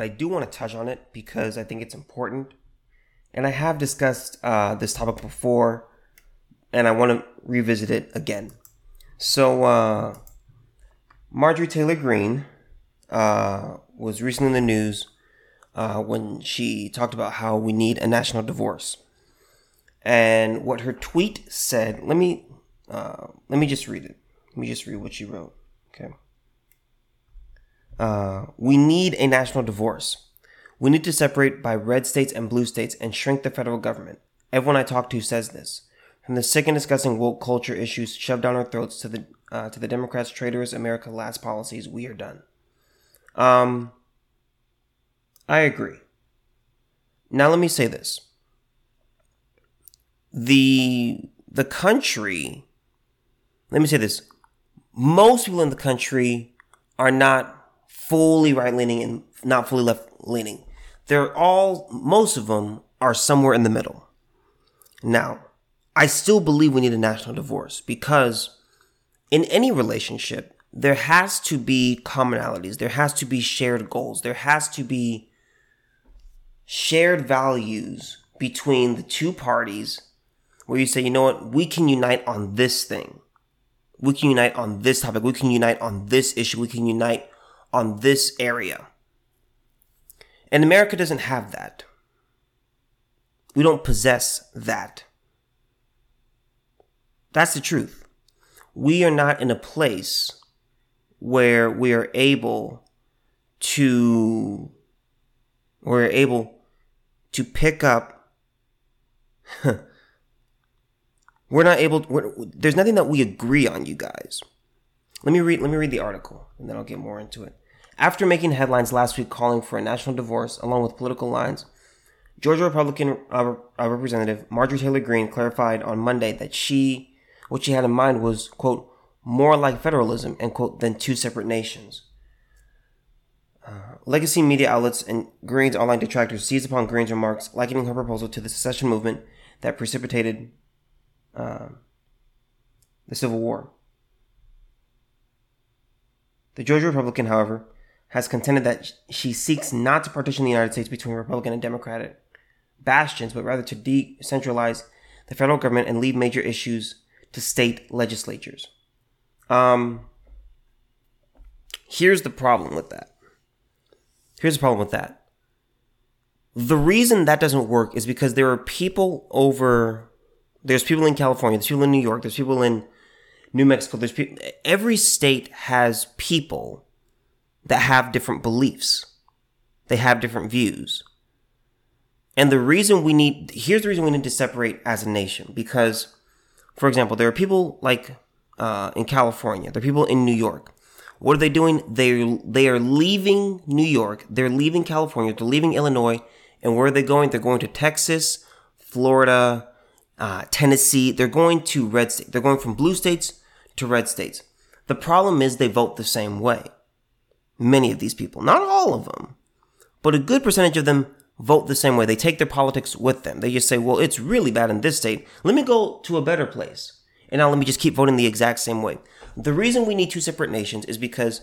but I do want to touch on it because I think it's important. And I have discussed uh, this topic before, and I want to revisit it again. So, uh, Marjorie Taylor Greene uh, was recently in the news uh, when she talked about how we need a national divorce. And what her tweet said, let me uh, let me just read it. Let me just read what she wrote. Okay. Uh, we need a national divorce. We need to separate by red states and blue states and shrink the federal government. Everyone I talk to says this. From the sick and disgusting woke culture issues shoved down our throats to the uh, to the Democrats' traitorous America last policies, we are done. Um, I agree. Now let me say this: the the country. Let me say this: most people in the country are not fully right leaning and not fully left leaning. They're all, most of them are somewhere in the middle. Now, I still believe we need a national divorce because in any relationship, there has to be commonalities, there has to be shared goals, there has to be shared values between the two parties where you say, you know what, we can unite on this thing. We can unite on this topic. We can unite on this issue. We can unite on this area. And America doesn't have that. We don't possess that. That's the truth. We are not in a place where we are able to we're able to pick up we're not able we're, there's nothing that we agree on you guys. Let me read let me read the article and then I'll get more into it. After making headlines last week calling for a national divorce along with political lines, Georgia Republican uh, uh, Representative Marjorie Taylor Greene clarified on Monday that she, what she had in mind was, quote, more like federalism, end quote, than two separate nations. Uh, legacy media outlets and Greene's online detractors seized upon Greene's remarks, likening her proposal to the secession movement that precipitated uh, the Civil War. The Georgia Republican, however, has contended that she seeks not to partition the United States between Republican and Democratic bastions, but rather to decentralize the federal government and leave major issues to state legislatures. Um, here's the problem with that. Here's the problem with that. The reason that doesn't work is because there are people over, there's people in California, there's people in New York, there's people in New Mexico, there's people, every state has people that have different beliefs. They have different views. And the reason we need, here's the reason we need to separate as a nation. Because, for example, there are people like uh, in California, there are people in New York. What are they doing? They they are leaving New York. They're leaving California. They're leaving Illinois. And where are they going? They're going to Texas, Florida, uh, Tennessee. They're going to red states. They're going from blue states to red states. The problem is they vote the same way many of these people, not all of them, but a good percentage of them vote the same way. They take their politics with them. They just say, well, it's really bad in this state. Let me go to a better place. And now let me just keep voting the exact same way. The reason we need two separate nations is because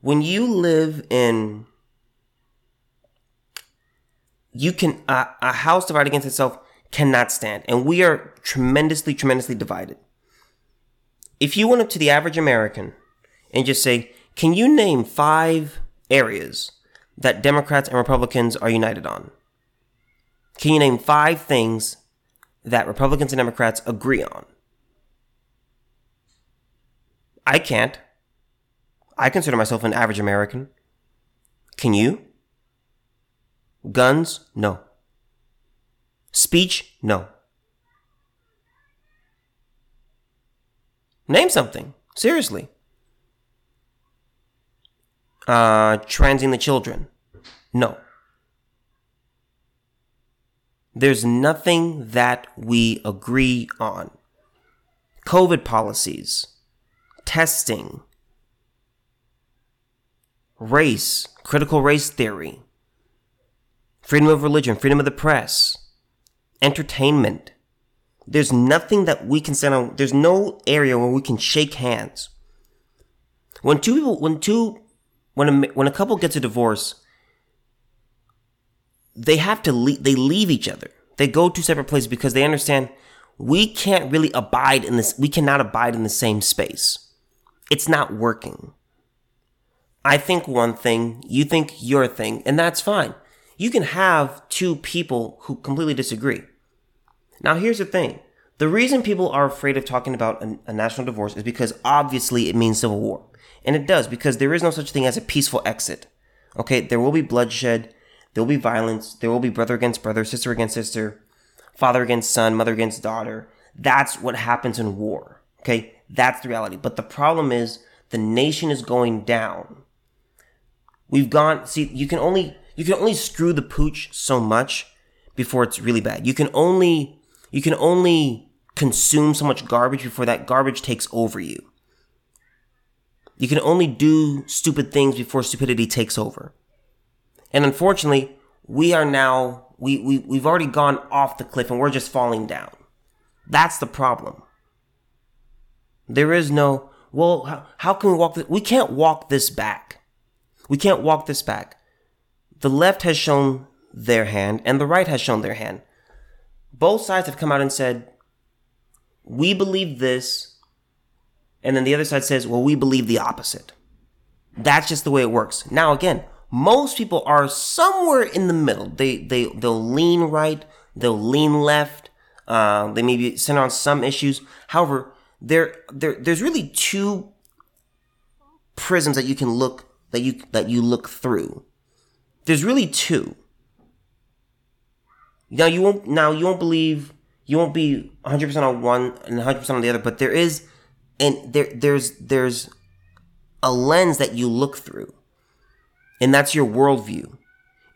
when you live in you can a, a house divided against itself cannot stand and we are tremendously tremendously divided if you went up to the average american and just say can you name five areas that Democrats and Republicans are united on? Can you name five things that Republicans and Democrats agree on? I can't. I consider myself an average American. Can you? Guns? No. Speech? No. Name something. Seriously uh, transing the children. No. There's nothing that we agree on. COVID policies, testing, race, critical race theory, freedom of religion, freedom of the press, entertainment. There's nothing that we can stand on. There's no area where we can shake hands. When two people, when two, when a, when a couple gets a divorce, they have to leave, they leave each other. They go to separate places because they understand we can't really abide in this, we cannot abide in the same space. It's not working. I think one thing, you think your thing, and that's fine. You can have two people who completely disagree. Now, here's the thing. The reason people are afraid of talking about a, a, national divorce is because obviously it means civil war. And it does, because there is no such thing as a peaceful exit. Okay, there will be bloodshed, there will be violence, there will be brother against brother, sister against sister, father against son, mother against daughter. That's what happens in war. Okay, that's the reality. But the problem is the nation is going down. We've gone, see, you can only, you can only screw the pooch so much before it's really bad. You can only, you can only consume so much garbage before that garbage takes over you. You can only do stupid things before stupidity takes over. And unfortunately, we are now, we, we, we've already gone off the cliff and we're just falling down. That's the problem. There is no, well, how, how can we walk this? We can't walk this back. We can't walk this back. The left has shown their hand and the right has shown their hand. Both sides have come out and said, we believe this. And then the other side says, well, we believe the opposite. That's just the way it works. Now, again, most people are somewhere in the middle. They, they, they'll lean right. They'll lean left. Uh, they may be centered on some issues. However, there, there, there's really two prisms that you can look, that you, that you look through. There's really two. Now you won't now you won't believe you won't be 100% on one and 100% on the other, but there is and there there's there's a lens that you look through. And that's your worldview.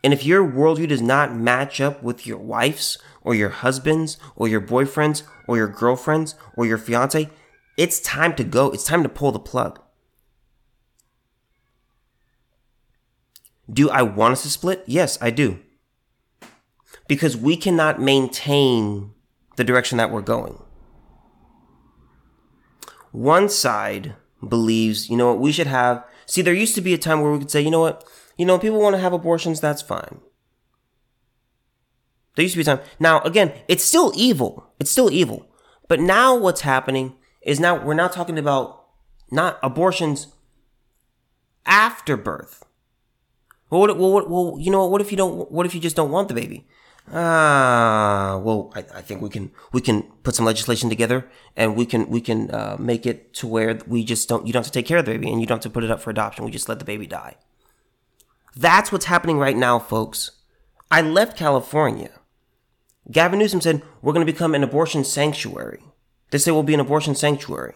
And if your worldview does not match up with your wife's or your husband's or your boyfriend's or your girlfriend's or your fiance, it's time to go. It's time to pull the plug. Do I want us to split? Yes, I do because we cannot maintain the direction that we're going. One side believes, you know what, we should have. See, there used to be a time where we could say, you know what, you know, people want to have abortions, that's fine. There used to be time. Now, again, it's still evil. It's still evil. But now what's happening is now we're now talking about not abortions after birth. Well, what, well, well, you know, what if you don't? What if you just don't want the baby? Ah, well, I, I, think we can we can put some legislation together, and we can we can uh, make it to where we just don't you don't have to take care of the baby, and you don't have to put it up for adoption. We just let the baby die. That's what's happening right now, folks. I left California. Gavin Newsom said we're going to become an abortion sanctuary. They say we'll be an abortion sanctuary.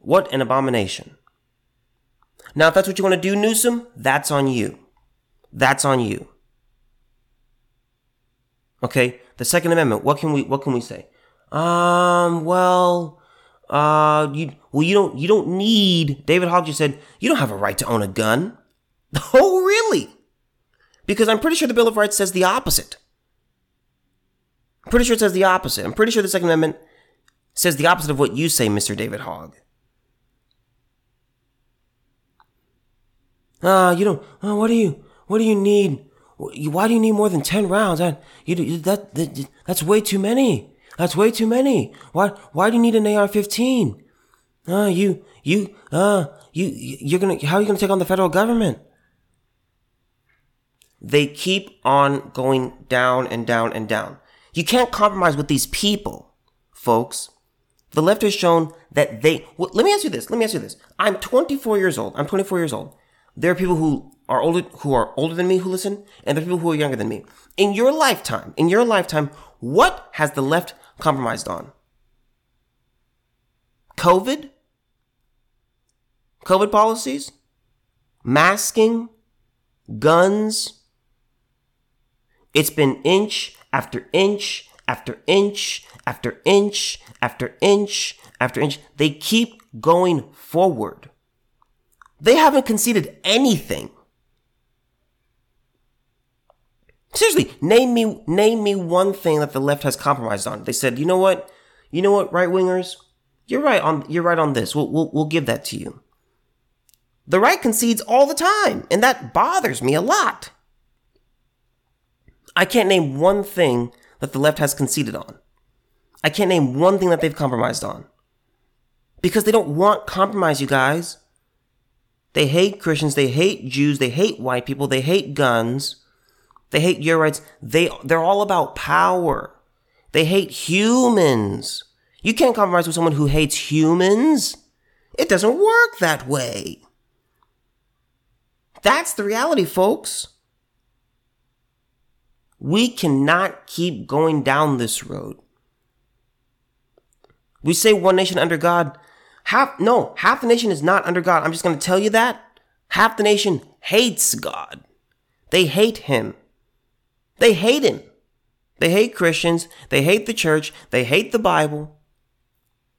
What an abomination. Now, if that's what you want to do, Newsom, that's on you. That's on you. Okay, the Second Amendment. What can we what can we say? Um, well, uh, you well you don't you don't need. David Hogg just said you don't have a right to own a gun. Oh, really? Because I'm pretty sure the Bill of Rights says the opposite. I'm pretty sure it says the opposite. I'm pretty sure the Second Amendment says the opposite of what you say, Mr. David Hogg. Ah, uh, you don't. Uh, what do you? What do you need? Why do you need more than 10 rounds? That, you, that, that, that's way too many. That's way too many. Why, why do you need an AR-15? Uh, you, you, uh, you, you're gonna, how are you gonna take on the federal government? They keep on going down and down and down. You can't compromise with these people, folks. The left has shown that they, well, let me ask you this. Let me ask you this. I'm 24 years old. I'm 24 years old. There are people who are older who are older than me who listen, and there are people who are younger than me. In your lifetime, in your lifetime, what has the left compromised on? COVID? COVID policies? Masking? Guns? It's been inch after inch after inch after inch after inch after inch. They keep going forward. They haven't conceded anything. Seriously, name me name me one thing that the left has compromised on. They said, you know what, you know what, right wingers, you're right on you're right on this. We'll, we'll we'll give that to you. The right concedes all the time, and that bothers me a lot. I can't name one thing that the left has conceded on. I can't name one thing that they've compromised on. Because they don't want compromise, you guys. They hate Christians, they hate Jews, they hate white people, they hate guns. They hate your rights. They, they're all about power. They hate humans. You can't compromise with someone who hates humans. It doesn't work that way. That's the reality, folks. We cannot keep going down this road. We say one nation under God. Half, no, half the nation is not under God. I'm just going to tell you that. Half the nation hates God. They hate Him. They hate him. They hate Christians. They hate the church. They hate the Bible.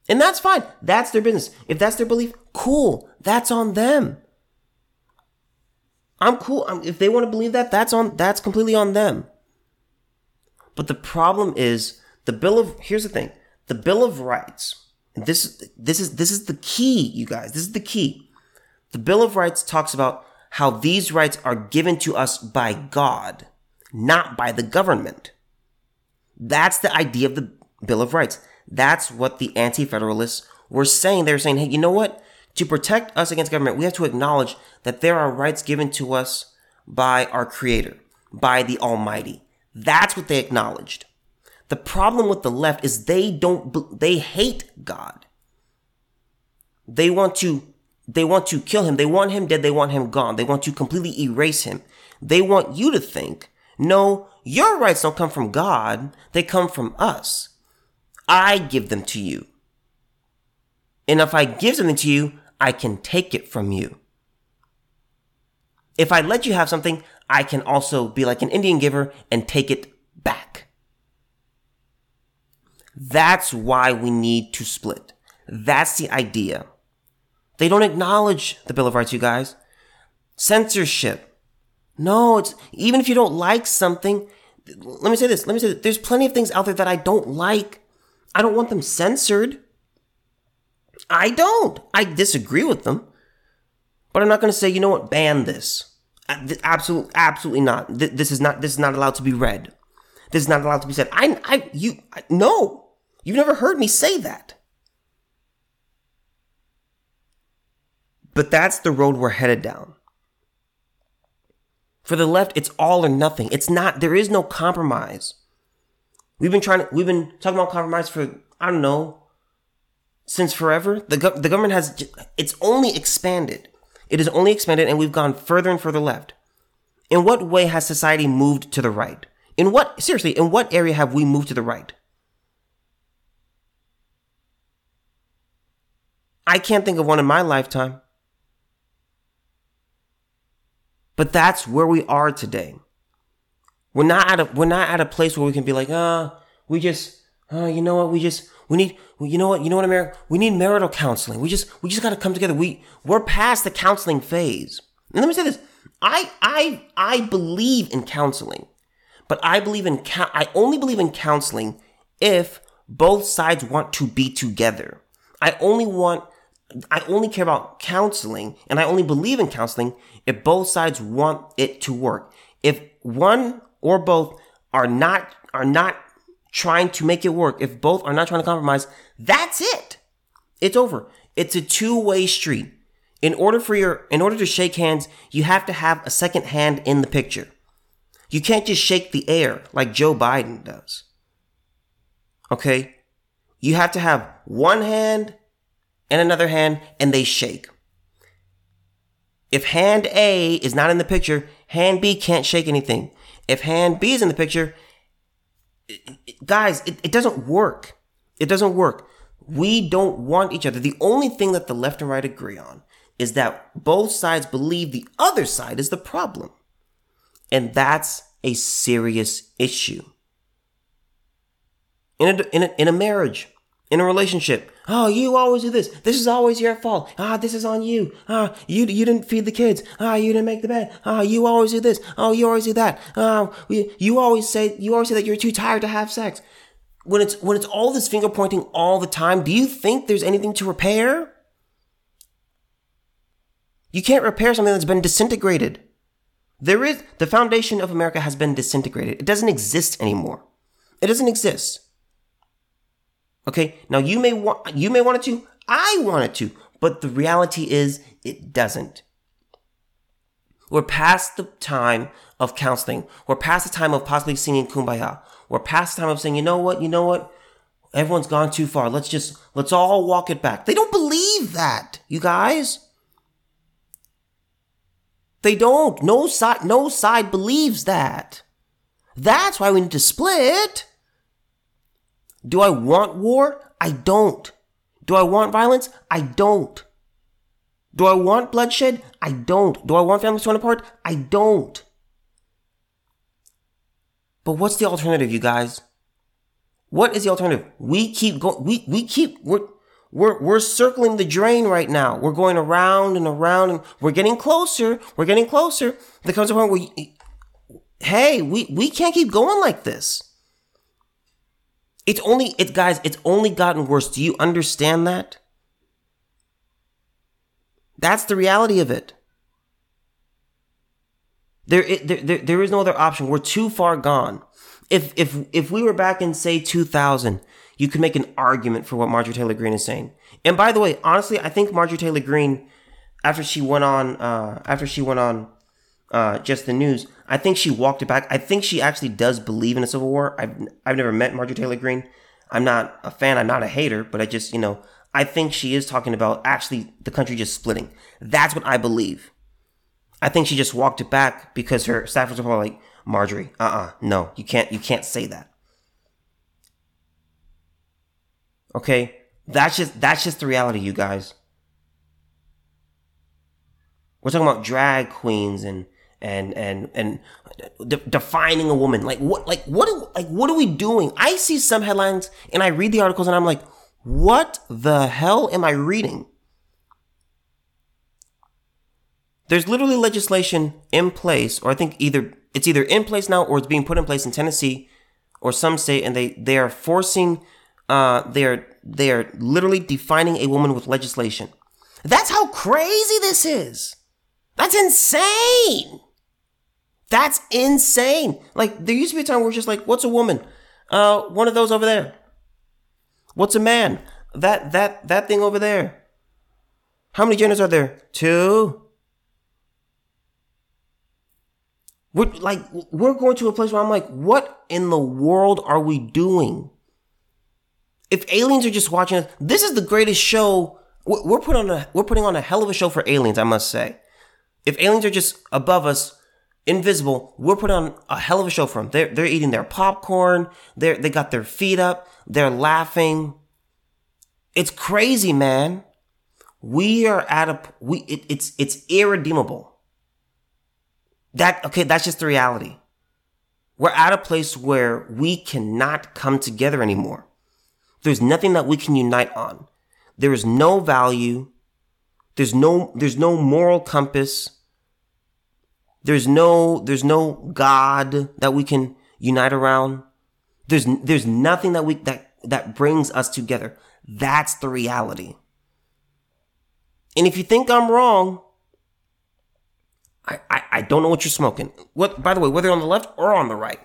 And that's fine. That's their business. If that's their belief, cool. That's on them. I'm cool. I'm, if they want to believe that, that's on that's completely on them. But the problem is the bill of here's the thing. The bill of rights. This this is this is the key, you guys. This is the key. The bill of rights talks about how these rights are given to us by God not by the government. That's the idea of the Bill of Rights. That's what the Anti Federalists were saying. They were saying, hey, you know what? To protect us against government, we have to acknowledge that there are rights given to us by our Creator, by the Almighty. That's what they acknowledged. The problem with the left is they don't, they hate God. They want to, they want to kill him. They want him dead. They want him gone. They want to completely erase him. They want you to think no, your rights don't come from God, they come from us. I give them to you. And if I give something to you, I can take it from you. If I let you have something, I can also be like an Indian giver and take it back. That's why we need to split. That's the idea. They don't acknowledge the Bill of Rights, you guys. Censorship no, it's even if you don't like something. Let me say this. Let me say this. There's plenty of things out there that I don't like. I don't want them censored. I don't. I disagree with them. But I'm not going to say, you know what, ban this. Uh, absolutely, absolutely not. This is not. This is not allowed to be read. This is not allowed to be said. I, I, you, I, no. You've never heard me say that. But that's the road we're headed down. For the left, it's all or nothing. It's not, there is no compromise. We've been trying to, we've been talking about compromise for, I don't know, since forever. The, the government has, it's only expanded. It has only expanded and we've gone further and further left. In what way has society moved to the right? In what, seriously, in what area have we moved to the right? I can't think of one in my lifetime. But that's where we are today. We're not at a we're not at a place where we can be like, ah, uh, we just, uh, you know what, we just we need, you know what, you know what, America, we need marital counseling. We just we just got to come together. We we're past the counseling phase. And let me say this: I I I believe in counseling, but I believe in I only believe in counseling if both sides want to be together. I only want I only care about counseling and I only believe in counseling if both sides want it to work. If one or both are not are not trying to make it work, if both are not trying to compromise, that's it. It's over. It's a two-way street. In order for your in order to shake hands, you have to have a second hand in the picture. You can't just shake the air like Joe Biden does. Okay? You have to have one hand and another hand and they shake. If hand A is not in the picture, hand B can't shake anything. If hand B is in the picture, guys, it, it doesn't work. It doesn't work. We don't want each other. The only thing that the left and right agree on is that both sides believe the other side is the problem. And that's a serious issue. In a, in a, in a marriage, in a relationship. Oh, you always do this. This is always your fault. Ah, this is on you. Ah, you you didn't feed the kids. Ah, you didn't make the bed. Ah, you always do this. Oh, you always do that. Ah, you, you always say you always say that you're too tired to have sex. When it's when it's all this finger pointing all the time, do you think there's anything to repair? You can't repair something that's been disintegrated. There is the foundation of America has been disintegrated. It doesn't exist anymore. It doesn't exist. Okay, now you may want you may want it to, I want it to, but the reality is it doesn't. We're past the time of counseling. We're past the time of possibly singing kumbaya. We're past the time of saying, you know what, you know what? Everyone's gone too far. Let's just let's all walk it back. They don't believe that, you guys. They don't. No side no side believes that. That's why we need to split. Do I want war? I don't. Do I want violence? I don't. Do I want bloodshed? I don't. Do I want families torn apart? I don't. But what's the alternative, you guys? What is the alternative? We keep going. We we keep we're we're we're circling the drain right now. We're going around and around, and we're getting closer. We're getting closer. There comes a point where, you, hey, we we can't keep going like this. It's only, it guys, it's only gotten worse. Do you understand that? That's the reality of it. There, there, there, there is no other option. We're too far gone. If, if, if we were back in, say, 2000, you could make an argument for what Marjorie Taylor Greene is saying. And by the way, honestly, I think Marjorie Taylor Greene, after she went on, uh, after she went on, uh, just the news, I think she walked it back. I think she actually does believe in a civil war. I've I've never met Marjorie Taylor Greene. I'm not a fan. I'm not a hater, but I just you know I think she is talking about actually the country just splitting. That's what I believe. I think she just walked it back because her staffers probably like Marjorie. Uh uh no, you can't you can't say that. Okay, that's just that's just the reality, you guys. We're talking about drag queens and and and and de- defining a woman. Like what? Like what? Like what are we doing? I see some headlines and I read the articles and I'm like, what the hell am I reading? There's literally legislation in place, or I think either it's either in place now or it's being put in place in Tennessee or some state, and they they are forcing, uh, they are they are literally defining a woman with legislation. That's how crazy this is. That's insane. That's insane. Like there used to be a time where it's just like, what's a woman? Uh, one of those over there. What's a man? That that that thing over there. How many genders are there? Two. We're like we're going to a place where I'm like, what in the world are we doing? If aliens are just watching us, this is the greatest show. We're putting on a we're putting on a hell of a show for aliens, I must say. If aliens are just above us, invisible, we're putting on a hell of a show for them. They're, they're eating their popcorn. They're, they got their feet up. They're laughing. It's crazy, man. We are at a, we, it, it's, it's irredeemable. That, okay, that's just the reality. We're at a place where we cannot come together anymore. There's nothing that we can unite on. There is no value. There's no, there's no moral compass. There's no, there's no God that we can unite around. There's, there's nothing that we, that, that brings us together. That's the reality. And if you think I'm wrong, I, I, I don't know what you're smoking. What, by the way, whether on the left or on the right,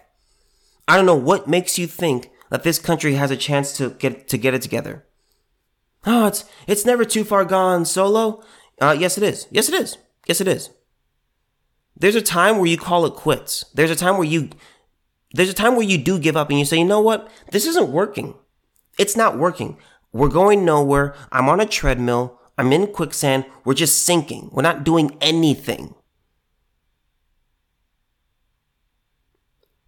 I don't know what makes you think that this country has a chance to get, to get it together. Oh, it's, it's never too far gone solo. Uh, yes, it is. Yes, it is. Yes, it is. There's a time where you call it quits. There's a time where you, there's a time where you do give up and you say, you know what? This isn't working. It's not working. We're going nowhere. I'm on a treadmill. I'm in quicksand. We're just sinking. We're not doing anything.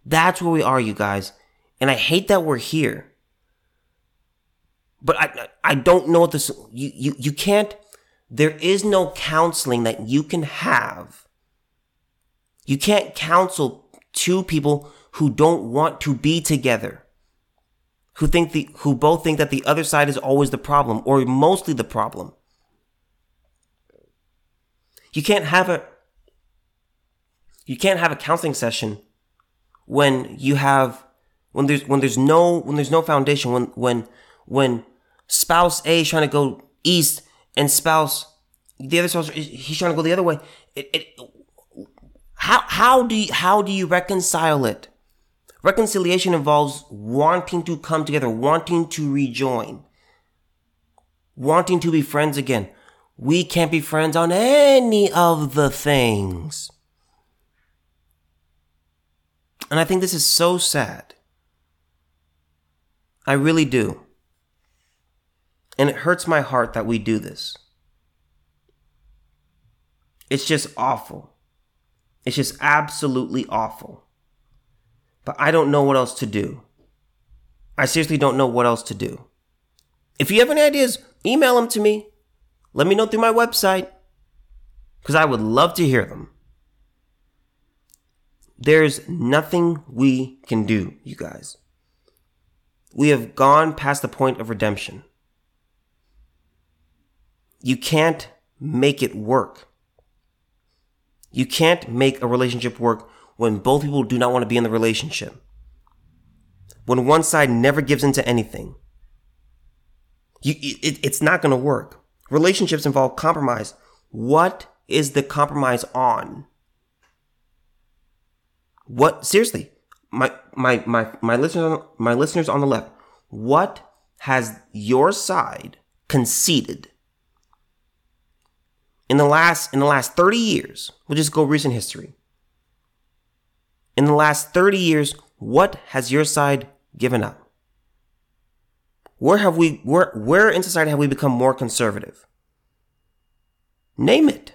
That's where we are, you guys. And I hate that we're here. But I, I don't know what this, you, you, you can't, there is no counseling that you can have you can't counsel two people who don't want to be together. who think the who both think that the other side is always the problem or mostly the problem. You can't have a you can't have a counseling session when you have when there's when there's no when there's no foundation when when when spouse A is trying to go east and spouse the other spouse he's trying to go the other way. It, it, how how do you, how do you reconcile it? Reconciliation involves wanting to come together, wanting to rejoin, wanting to be friends again. We can't be friends on any of the things. And I think this is so sad. I really do. And it hurts my heart that we do this. It's just awful. It's just absolutely awful. But I don't know what else to do. I seriously don't know what else to do. If you have any ideas, email them to me. Let me know through my website. Because I would love to hear them. There's nothing we can do, you guys. We have gone past the point of redemption. You can't make it work. You can't make a relationship work when both people do not want to be in the relationship. When one side never gives into anything. You, it, it's not going to work. Relationships involve compromise. What is the compromise on? What seriously? My my my my listeners my listeners on the left. What has your side conceded in the last in the last 30 years? We'll just go recent history. In the last 30 years, what has your side given up? Where have we where where in society have we become more conservative? Name it.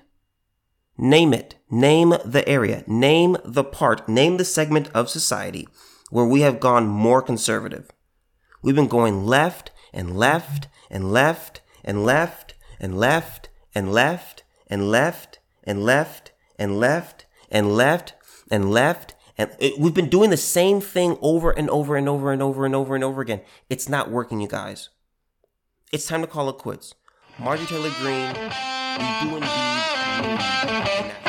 Name it. Name the area. Name the part. Name the segment of society where we have gone more conservative. We've been going left and left and left and left and left and left and left and left and left and left and left and we've been doing the same thing over and over and over and over and over and over again. It's not working, you guys. It's time to call it quits. Marjorie Taylor Greene, we do indeed.